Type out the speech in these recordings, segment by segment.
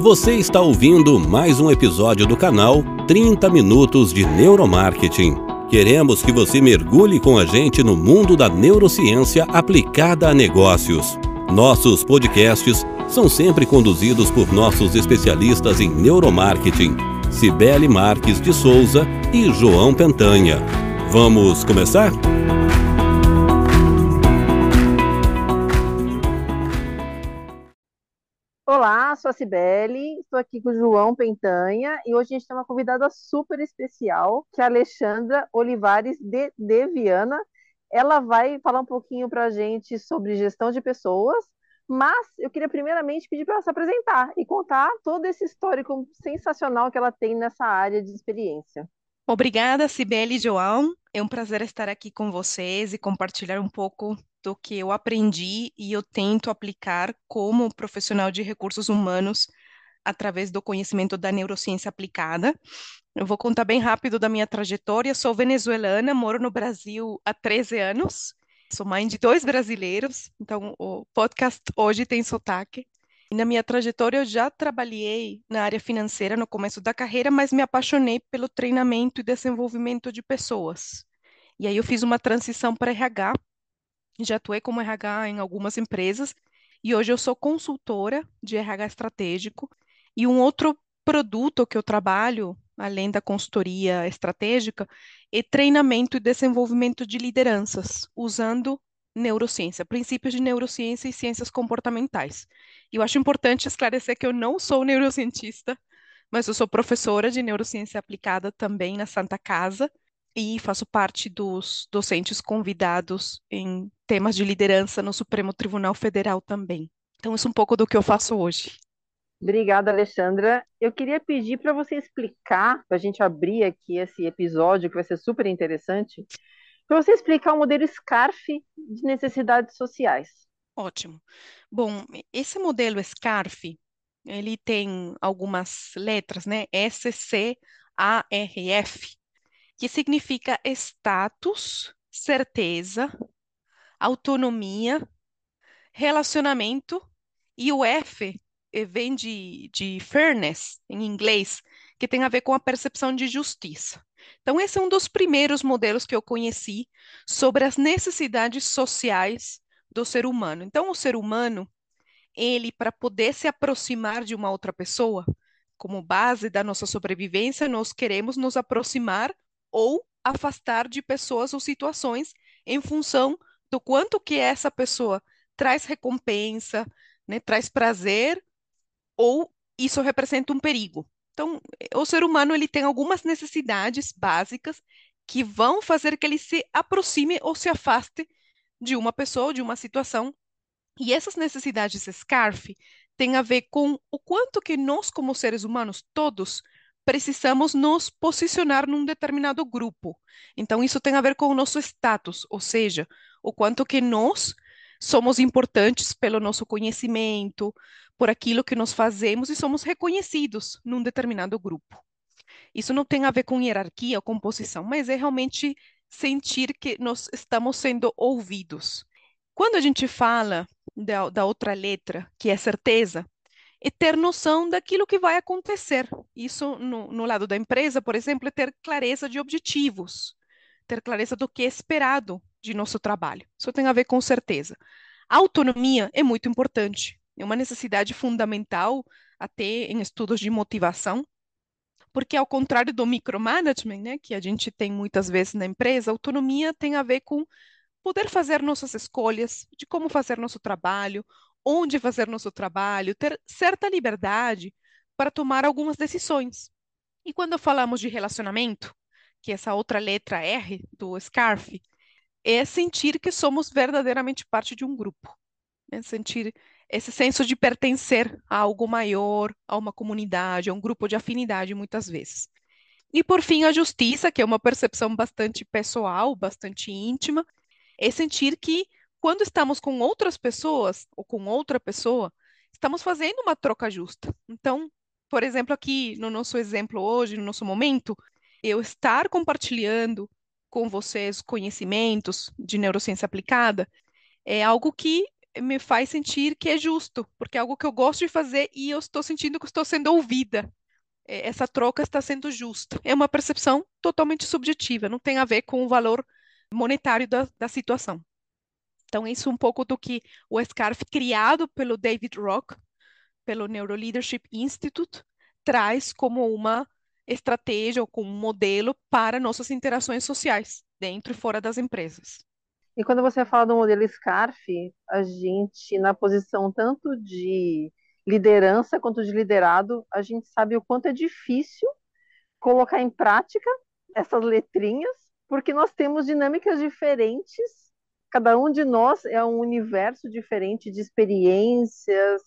Você está ouvindo mais um episódio do canal 30 Minutos de Neuromarketing. Queremos que você mergulhe com a gente no mundo da neurociência aplicada a negócios. Nossos podcasts são sempre conduzidos por nossos especialistas em neuromarketing, Cibele Marques de Souza e João Pentanha. Vamos começar? Sou a Cibele, estou aqui com o João Pentanha e hoje a gente tem uma convidada super especial, que é a Alexandra Olivares de, de Viana. Ela vai falar um pouquinho para a gente sobre gestão de pessoas, mas eu queria primeiramente pedir para ela se apresentar e contar todo esse histórico sensacional que ela tem nessa área de experiência. Obrigada, Cibele e João. É um prazer estar aqui com vocês e compartilhar um pouco do que eu aprendi e eu tento aplicar como profissional de recursos humanos através do conhecimento da neurociência aplicada. Eu vou contar bem rápido da minha trajetória. Sou venezuelana, moro no Brasil há 13 anos. Sou mãe de dois brasileiros, então o podcast hoje tem sotaque. Na minha trajetória, eu já trabalhei na área financeira no começo da carreira, mas me apaixonei pelo treinamento e desenvolvimento de pessoas. E aí eu fiz uma transição para RH, já atuei como RH em algumas empresas e hoje eu sou consultora de RH estratégico. E um outro produto que eu trabalho, além da consultoria estratégica, é treinamento e desenvolvimento de lideranças, usando neurociência, princípios de neurociência e ciências comportamentais. E eu acho importante esclarecer que eu não sou neurocientista, mas eu sou professora de neurociência aplicada também na Santa Casa e faço parte dos docentes convidados em temas de liderança no Supremo Tribunal Federal também. Então, isso é um pouco do que eu faço hoje. Obrigada, Alexandra. Eu queria pedir para você explicar, para a gente abrir aqui esse episódio, que vai ser super interessante, para você explicar o modelo SCARF de necessidades sociais. Ótimo. Bom, esse modelo SCARF, ele tem algumas letras, né? S, C, A, R, F que significa status, certeza, autonomia, relacionamento, e o F eh, vem de, de fairness, em inglês, que tem a ver com a percepção de justiça. Então, esse é um dos primeiros modelos que eu conheci sobre as necessidades sociais do ser humano. Então, o ser humano, ele, para poder se aproximar de uma outra pessoa, como base da nossa sobrevivência, nós queremos nos aproximar ou afastar de pessoas ou situações em função do quanto que essa pessoa traz recompensa, né, traz prazer ou isso representa um perigo. Então, o ser humano ele tem algumas necessidades básicas que vão fazer que ele se aproxime ou se afaste de uma pessoa ou de uma situação. E essas necessidades SCARF têm a ver com o quanto que nós, como seres humanos, todos, precisamos nos posicionar num determinado grupo. Então, isso tem a ver com o nosso status, ou seja, o quanto que nós somos importantes pelo nosso conhecimento, por aquilo que nós fazemos e somos reconhecidos num determinado grupo. Isso não tem a ver com hierarquia ou composição, mas é realmente sentir que nós estamos sendo ouvidos. Quando a gente fala da, da outra letra, que é certeza, e ter noção daquilo que vai acontecer. Isso, no, no lado da empresa, por exemplo, é ter clareza de objetivos, ter clareza do que é esperado de nosso trabalho. Isso tem a ver com certeza. A autonomia é muito importante, é uma necessidade fundamental até em estudos de motivação, porque ao contrário do micromanagement, né, que a gente tem muitas vezes na empresa, autonomia tem a ver com poder fazer nossas escolhas de como fazer nosso trabalho, onde fazer nosso trabalho, ter certa liberdade para tomar algumas decisões. E quando falamos de relacionamento, que é essa outra letra R do SCARF, é sentir que somos verdadeiramente parte de um grupo, né? sentir esse senso de pertencer a algo maior, a uma comunidade, a um grupo de afinidade, muitas vezes. E por fim, a justiça, que é uma percepção bastante pessoal, bastante íntima, é sentir que quando estamos com outras pessoas ou com outra pessoa, estamos fazendo uma troca justa. Então, por exemplo, aqui no nosso exemplo hoje, no nosso momento, eu estar compartilhando com vocês conhecimentos de neurociência aplicada é algo que me faz sentir que é justo, porque é algo que eu gosto de fazer e eu estou sentindo que estou sendo ouvida. É, essa troca está sendo justa. É uma percepção totalmente subjetiva, não tem a ver com o valor monetário da, da situação. Então, isso é um pouco do que o SCARF, criado pelo David Rock, pelo Neuroleadership Institute, traz como uma estratégia ou como um modelo para nossas interações sociais, dentro e fora das empresas. E quando você fala do modelo SCARF, a gente, na posição tanto de liderança quanto de liderado, a gente sabe o quanto é difícil colocar em prática essas letrinhas, porque nós temos dinâmicas diferentes, cada um de nós é um universo diferente de experiências,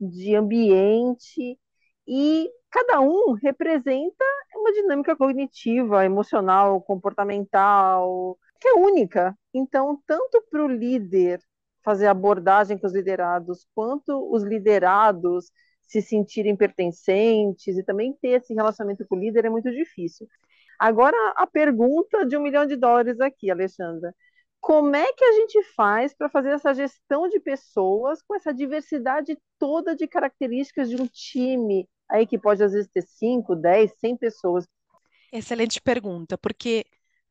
de ambiente, e cada um representa uma dinâmica cognitiva, emocional, comportamental, que é única. Então, tanto para o líder fazer abordagem com os liderados, quanto os liderados se sentirem pertencentes e também ter esse relacionamento com o líder é muito difícil. Agora, a pergunta de um milhão de dólares aqui, Alexandra como é que a gente faz para fazer essa gestão de pessoas com essa diversidade toda de características de um time aí que pode às vezes ter 5, 10, 100 pessoas? Excelente pergunta, porque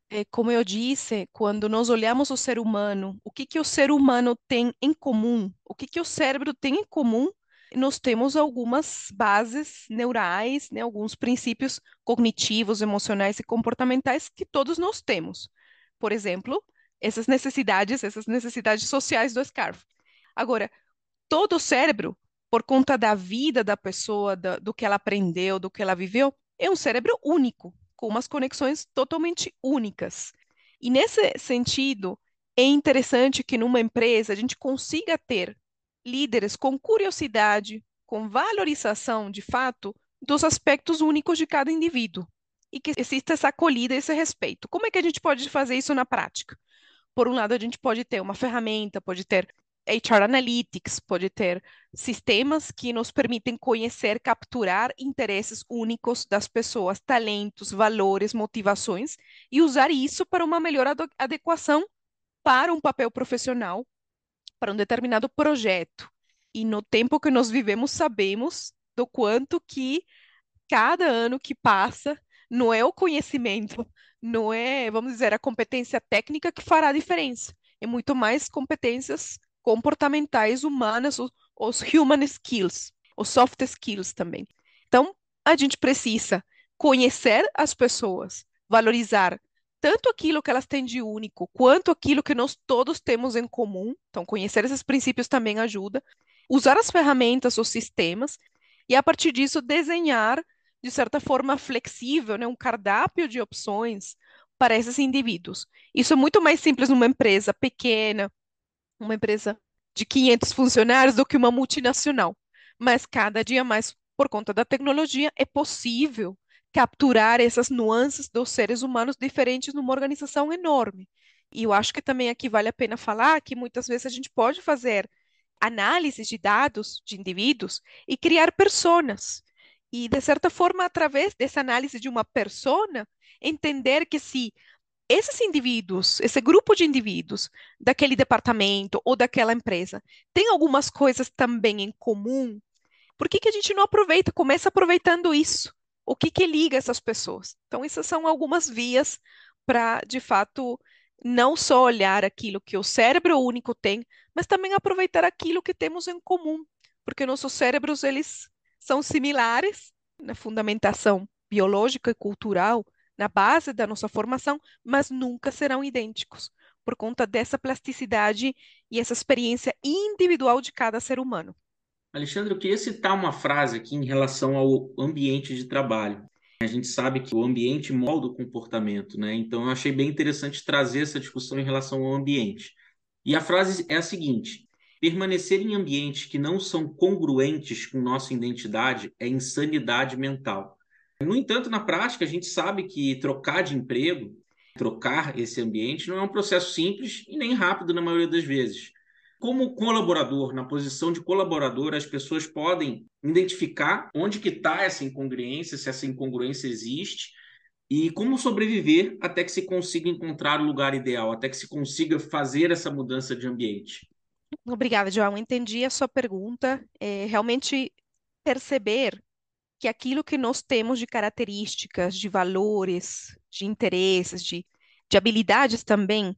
é, como eu disse, quando nós olhamos o ser humano, o que que o ser humano tem em comum, o que que o cérebro tem em comum, nós temos algumas bases neurais, né, alguns princípios cognitivos, emocionais e comportamentais que todos nós temos. Por exemplo, essas necessidades, essas necessidades sociais do SCARF. Agora, todo o cérebro, por conta da vida da pessoa, do, que ela aprendeu, do que ela viveu, é um cérebro único, com umas conexões totalmente únicas. E nesse sentido, é interessante que numa empresa a gente consiga ter líderes com curiosidade, com valorização de fato dos aspectos únicos de cada indivíduo e que exista essa acolhida, esse respeito. Como é que a gente pode fazer isso na prática? Por um lado, a gente pode ter uma ferramenta, pode ter HR Analytics, pode ter sistemas que nos permitem conhecer, capturar interesses únicos das pessoas, talentos, valores, motivações e usar isso para uma melhor adequação para um papel profissional, para um determinado projeto. E no tempo que nós vivemos, sabemos do quanto que cada ano que passa não é o conhecimento não é, vamos dizer, a competência técnica que fará a diferença. É muito mais competências comportamentais humanas, os, os human skills, os soft skills também. Então, a gente precisa conhecer as pessoas, valorizar tanto aquilo que elas têm de único, quanto aquilo que nós todos temos em comum. Então, conhecer esses princípios também ajuda. Usar as ferramentas, os sistemas, e a partir disso desenhar de certa forma, flexível, né? um cardápio de opções para esses indivíduos. Isso é muito mais simples numa empresa pequena, uma empresa de 500 funcionários, do que uma multinacional. Mas cada dia mais, por conta da tecnologia, é possível capturar essas nuances dos seres humanos diferentes numa organização enorme. E eu acho que também aqui vale a pena falar que muitas vezes a gente pode fazer análises de dados de indivíduos e criar personas. E, de certa forma, através dessa análise de uma persona, entender que se esses indivíduos, esse grupo de indivíduos daquele departamento ou daquela empresa tem algumas coisas também em comum, por que, que a gente não aproveita, começa aproveitando isso? O que, que liga essas pessoas? Então, essas são algumas vias para, de fato, não só olhar aquilo que o cérebro único tem, mas também aproveitar aquilo que temos em comum, porque nossos cérebros, eles são similares na fundamentação biológica e cultural, na base da nossa formação, mas nunca serão idênticos, por conta dessa plasticidade e essa experiência individual de cada ser humano. Alexandre, eu queria citar uma frase aqui em relação ao ambiente de trabalho. A gente sabe que o ambiente molda o comportamento, né? Então eu achei bem interessante trazer essa discussão em relação ao ambiente. E a frase é a seguinte: Permanecer em ambientes que não são congruentes com nossa identidade é insanidade mental. No entanto, na prática, a gente sabe que trocar de emprego, trocar esse ambiente, não é um processo simples e nem rápido na maioria das vezes. Como colaborador, na posição de colaborador, as pessoas podem identificar onde que está essa incongruência, se essa incongruência existe, e como sobreviver até que se consiga encontrar o lugar ideal, até que se consiga fazer essa mudança de ambiente. Obrigada, João. Entendi a sua pergunta. É, realmente perceber que aquilo que nós temos de características, de valores, de interesses, de, de habilidades também,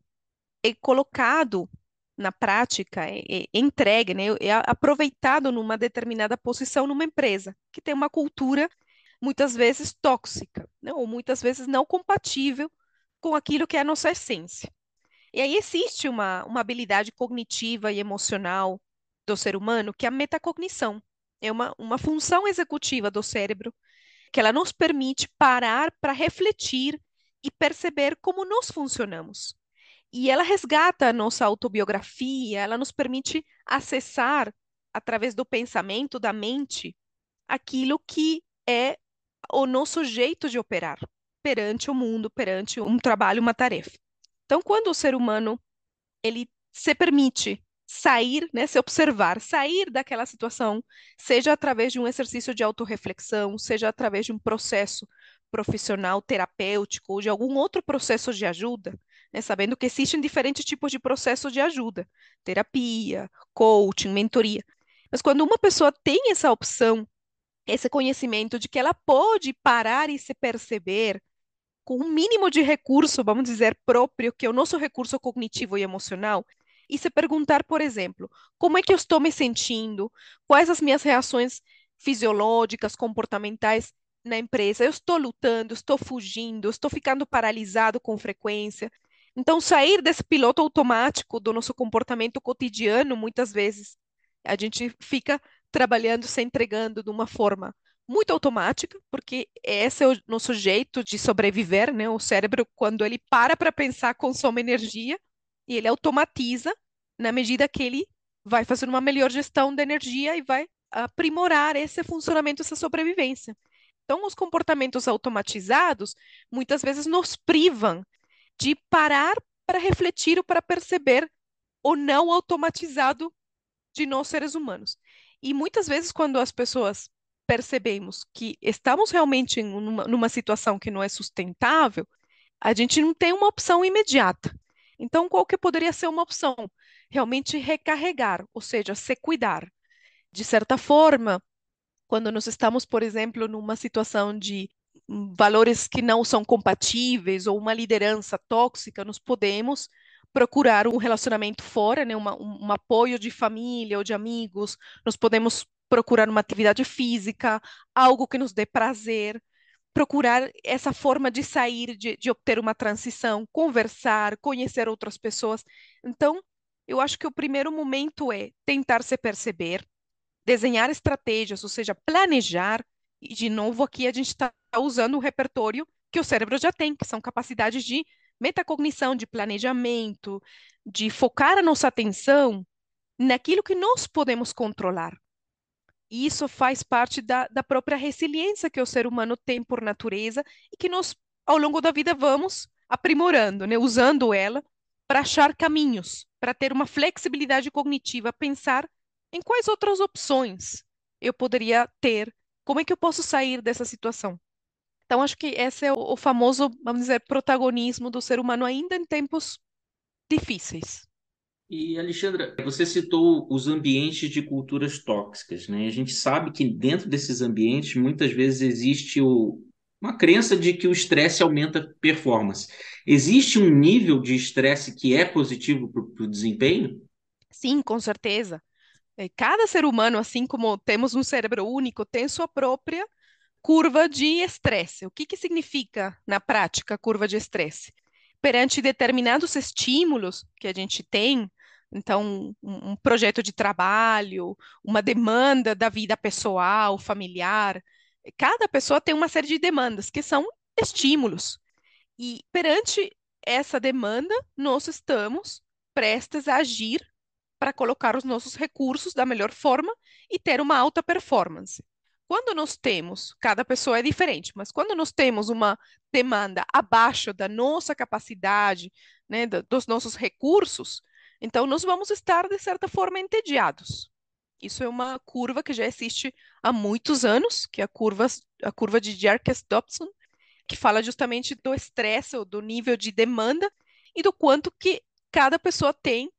é colocado na prática, é, é entregue, né, é aproveitado numa determinada posição numa empresa que tem uma cultura muitas vezes tóxica, né, ou muitas vezes não compatível com aquilo que é a nossa essência. E aí existe uma, uma habilidade cognitiva e emocional do ser humano que é a metacognição. É uma, uma função executiva do cérebro que ela nos permite parar para refletir e perceber como nós funcionamos. E ela resgata a nossa autobiografia, ela nos permite acessar, através do pensamento, da mente, aquilo que é o nosso jeito de operar perante o mundo, perante um trabalho, uma tarefa. Então, quando o ser humano ele se permite sair, né, se observar, sair daquela situação, seja através de um exercício de autorreflexão, seja através de um processo profissional, terapêutico ou de algum outro processo de ajuda, né, sabendo que existem diferentes tipos de processos de ajuda, terapia, coaching, mentoria. Mas quando uma pessoa tem essa opção, esse conhecimento de que ela pode parar e se perceber, com um mínimo de recurso, vamos dizer, próprio, que é o nosso recurso cognitivo e emocional, e se perguntar, por exemplo, como é que eu estou me sentindo, quais as minhas reações fisiológicas, comportamentais na empresa, eu estou lutando, estou fugindo, estou ficando paralisado com frequência. Então, sair desse piloto automático do nosso comportamento cotidiano, muitas vezes, a gente fica trabalhando, se entregando de uma forma muito automática, porque esse é o nosso jeito de sobreviver, né? O cérebro, quando ele para para pensar, consome energia e ele automatiza na medida que ele vai fazer uma melhor gestão da energia e vai aprimorar esse funcionamento, essa sobrevivência. Então, os comportamentos automatizados muitas vezes nos privam de parar para refletir ou para perceber o não automatizado de nós seres humanos. E muitas vezes, quando as pessoas percebemos que estamos realmente numa, numa situação que não é sustentável, a gente não tem uma opção imediata. Então, qual que poderia ser uma opção? Realmente recarregar, ou seja, se cuidar. De certa forma, quando nós estamos, por exemplo, numa situação de valores que não são compatíveis ou uma liderança tóxica, nós podemos procurar um relacionamento fora, né, uma, um, um apoio de família ou de amigos, nós podemos procurar uma atividade física, algo que nos dê prazer, procurar essa forma de sair, de, de obter uma transição, conversar, conhecer outras pessoas. Então, eu acho que o primeiro momento é tentar se perceber, desenhar estratégias, ou seja, planejar. E, de novo, aqui a gente está usando o repertório que o cérebro já tem, que são capacidades de metacognição, de planejamento, de focar a nossa atenção naquilo que nós podemos controlar. E isso faz parte da, da própria resiliência que o ser humano tem por natureza e que nós, ao longo da vida, vamos aprimorando, né? usando ela para achar caminhos, para ter uma flexibilidade cognitiva, pensar em quais outras opções eu poderia ter, como é que eu posso sair dessa situação. Então, acho que esse é o, famoso, vamos dizer, protagonismo do ser humano ainda em tempos difíceis. E, Alexandra, você citou os ambientes de culturas tóxicas, né? A gente sabe que dentro desses ambientes, muitas vezes existe o, uma crença de que o estresse aumenta a performance. Existe um nível de estresse que é positivo para o desempenho? Sim, com certeza. É, cada ser humano, assim como temos um cérebro único, tem sua própria curva de estresse. O que, que significa, na prática, curva de estresse? Perante determinados estímulos que a gente tem, então, um, um projeto de trabalho, uma demanda da vida pessoal, familiar. Cada pessoa tem uma série de demandas que são estímulos. E perante essa demanda, nós estamos prestes a agir para colocar os nossos recursos da melhor forma e ter uma alta performance. Quando nós temos, cada pessoa é diferente, mas quando nós temos uma demanda abaixo da nossa capacidade, né, dos nossos recursos, então, nós vamos estar, de certa forma, entediados. Isso é uma curva que já existe há muitos anos, que é a curva, a curva de Jerkes-Dobson, que fala justamente do estresse ou do nível de demanda e do quanto que cada pessoa tem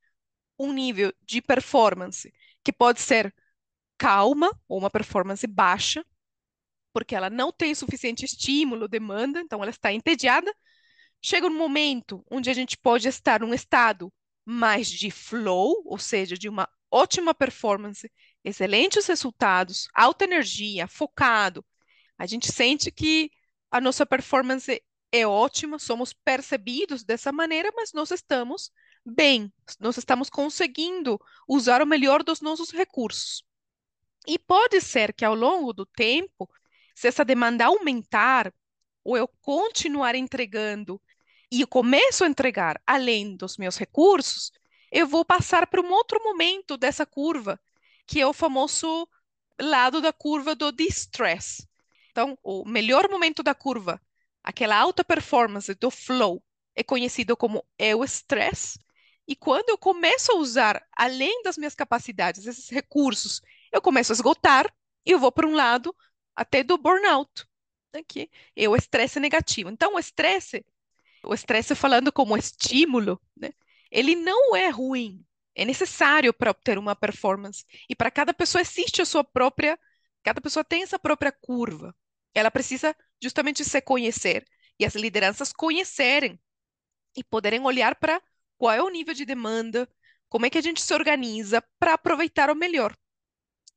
um nível de performance que pode ser calma ou uma performance baixa, porque ela não tem suficiente estímulo, demanda, então ela está entediada. Chega um momento onde a gente pode estar num estado mais de flow, ou seja, de uma ótima performance, excelentes resultados, alta energia, focado. A gente sente que a nossa performance é ótima, somos percebidos dessa maneira, mas nós estamos bem, nós estamos conseguindo usar o melhor dos nossos recursos. E pode ser que ao longo do tempo, se essa demanda aumentar, ou eu continuar entregando e eu começo a entregar além dos meus recursos, eu vou passar para um outro momento dessa curva, que é o famoso lado da curva do distress. Então, o melhor momento da curva, aquela alta performance do flow, é conhecido como stress. E quando eu começo a usar, além das minhas capacidades, esses recursos, eu começo a esgotar e eu vou para um lado até do burnout, aqui, é o estresse negativo. Então, o estresse, o estresse falando como estímulo, né, ele não é ruim, é necessário para obter uma performance. E para cada pessoa existe a sua própria, cada pessoa tem essa própria curva. Ela precisa justamente se conhecer e as lideranças conhecerem e poderem olhar para qual é o nível de demanda, como é que a gente se organiza para aproveitar o melhor.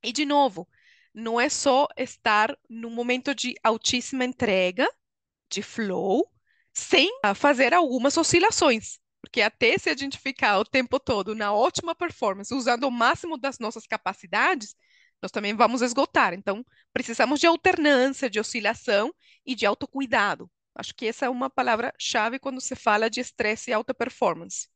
E, de novo, não é só estar no momento de altíssima entrega, de flow, sem fazer algumas oscilações. Porque até se a gente ficar o tempo todo na ótima performance, usando o máximo das nossas capacidades, nós também vamos esgotar. Então, precisamos de alternância, de oscilação e de autocuidado. Acho que essa é uma palavra-chave quando se fala de estresse e alta performance.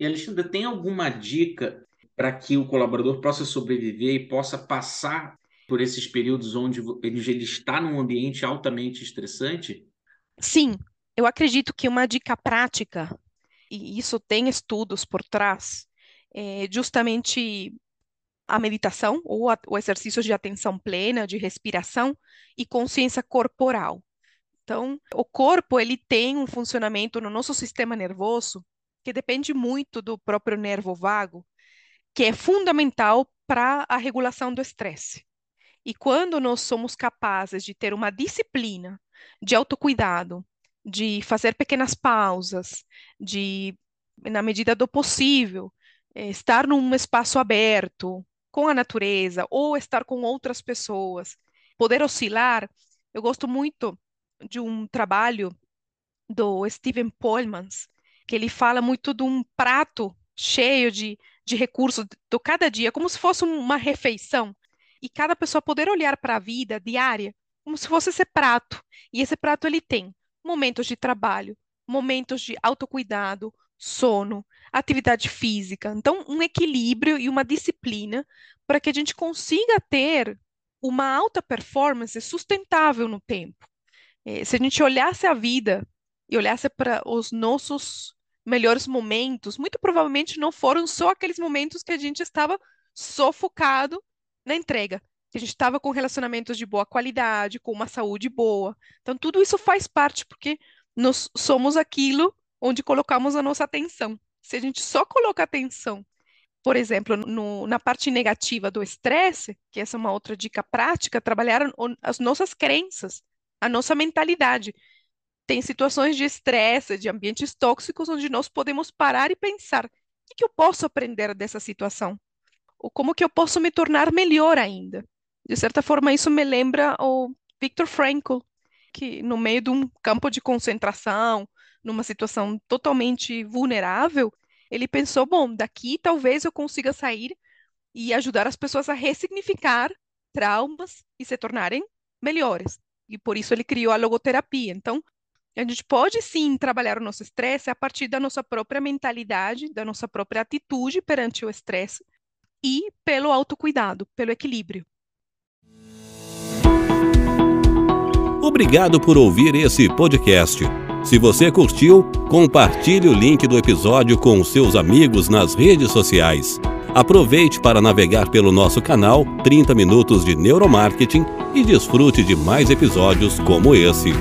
E Alexandre, tem alguma dica para que o colaborador possa sobreviver e possa passar por esses períodos onde ele está num ambiente altamente estressante? Sim, eu acredito que uma dica prática, e isso tem estudos por trás, é justamente a meditação ou a, o exercício de atenção plena, de respiração e consciência corporal. Então, o corpo ele tem um funcionamento no nosso sistema nervoso que depende muito do próprio nervo vago, que é fundamental para a regulação do estresse. E quando nós somos capazes de ter uma disciplina de autocuidado, de fazer pequenas pausas, de, na medida do possível, eh, estar num espaço aberto, com a natureza ou estar com outras pessoas, poder oscilar. Eu gosto muito de um trabalho do Steven Poelmans, que ele fala muito de um prato cheio de, de recursos do cada dia, como se fosse uma refeição. E cada pessoa poder olhar para a vida diária como se fosse esse prato. E esse prato ele tem momentos de trabalho, momentos de autocuidado, sono, atividade física. Então, um equilíbrio e uma disciplina para que a gente consiga ter uma alta performance sustentável no tempo. É, se a gente olhasse a vida e olhasse para os nossos melhores momentos, muito provavelmente não foram só aqueles momentos que a gente estava sufocado na entrega, que a gente estava com relacionamentos de boa qualidade, com uma saúde boa. Então, tudo isso faz parte, porque nós somos aquilo onde colocamos a nossa atenção. Se a gente só coloca atenção, por exemplo, no, na parte negativa do estresse, que essa é uma outra dica prática, trabalhar as nossas crenças, a nossa mentalidade. Tem situações de estresse, de ambientes tóxicos, onde nós podemos parar e pensar: o que, eu posso aprender dessa situação? Ou como que eu posso me tornar melhor ainda? De certa forma, isso me lembra o Viktor Frankl, que no meio de um campo de concentração, numa situação totalmente vulnerável, ele pensou: bom, daqui talvez eu consiga sair e ajudar as pessoas a ressignificar traumas e se tornarem melhores. E por isso ele criou a logoterapia. Então, a gente pode sim trabalhar o nosso estresse a partir da nossa própria mentalidade, da nossa própria atitude perante o estresse e pelo autocuidado, pelo equilíbrio. Obrigado por ouvir esse podcast. Se você curtiu, compartilhe o link do episódio com seus amigos nas redes sociais. Aproveite para navegar pelo nosso canal 30 Minutos de Neuromarketing e desfrute de mais episódios como esse.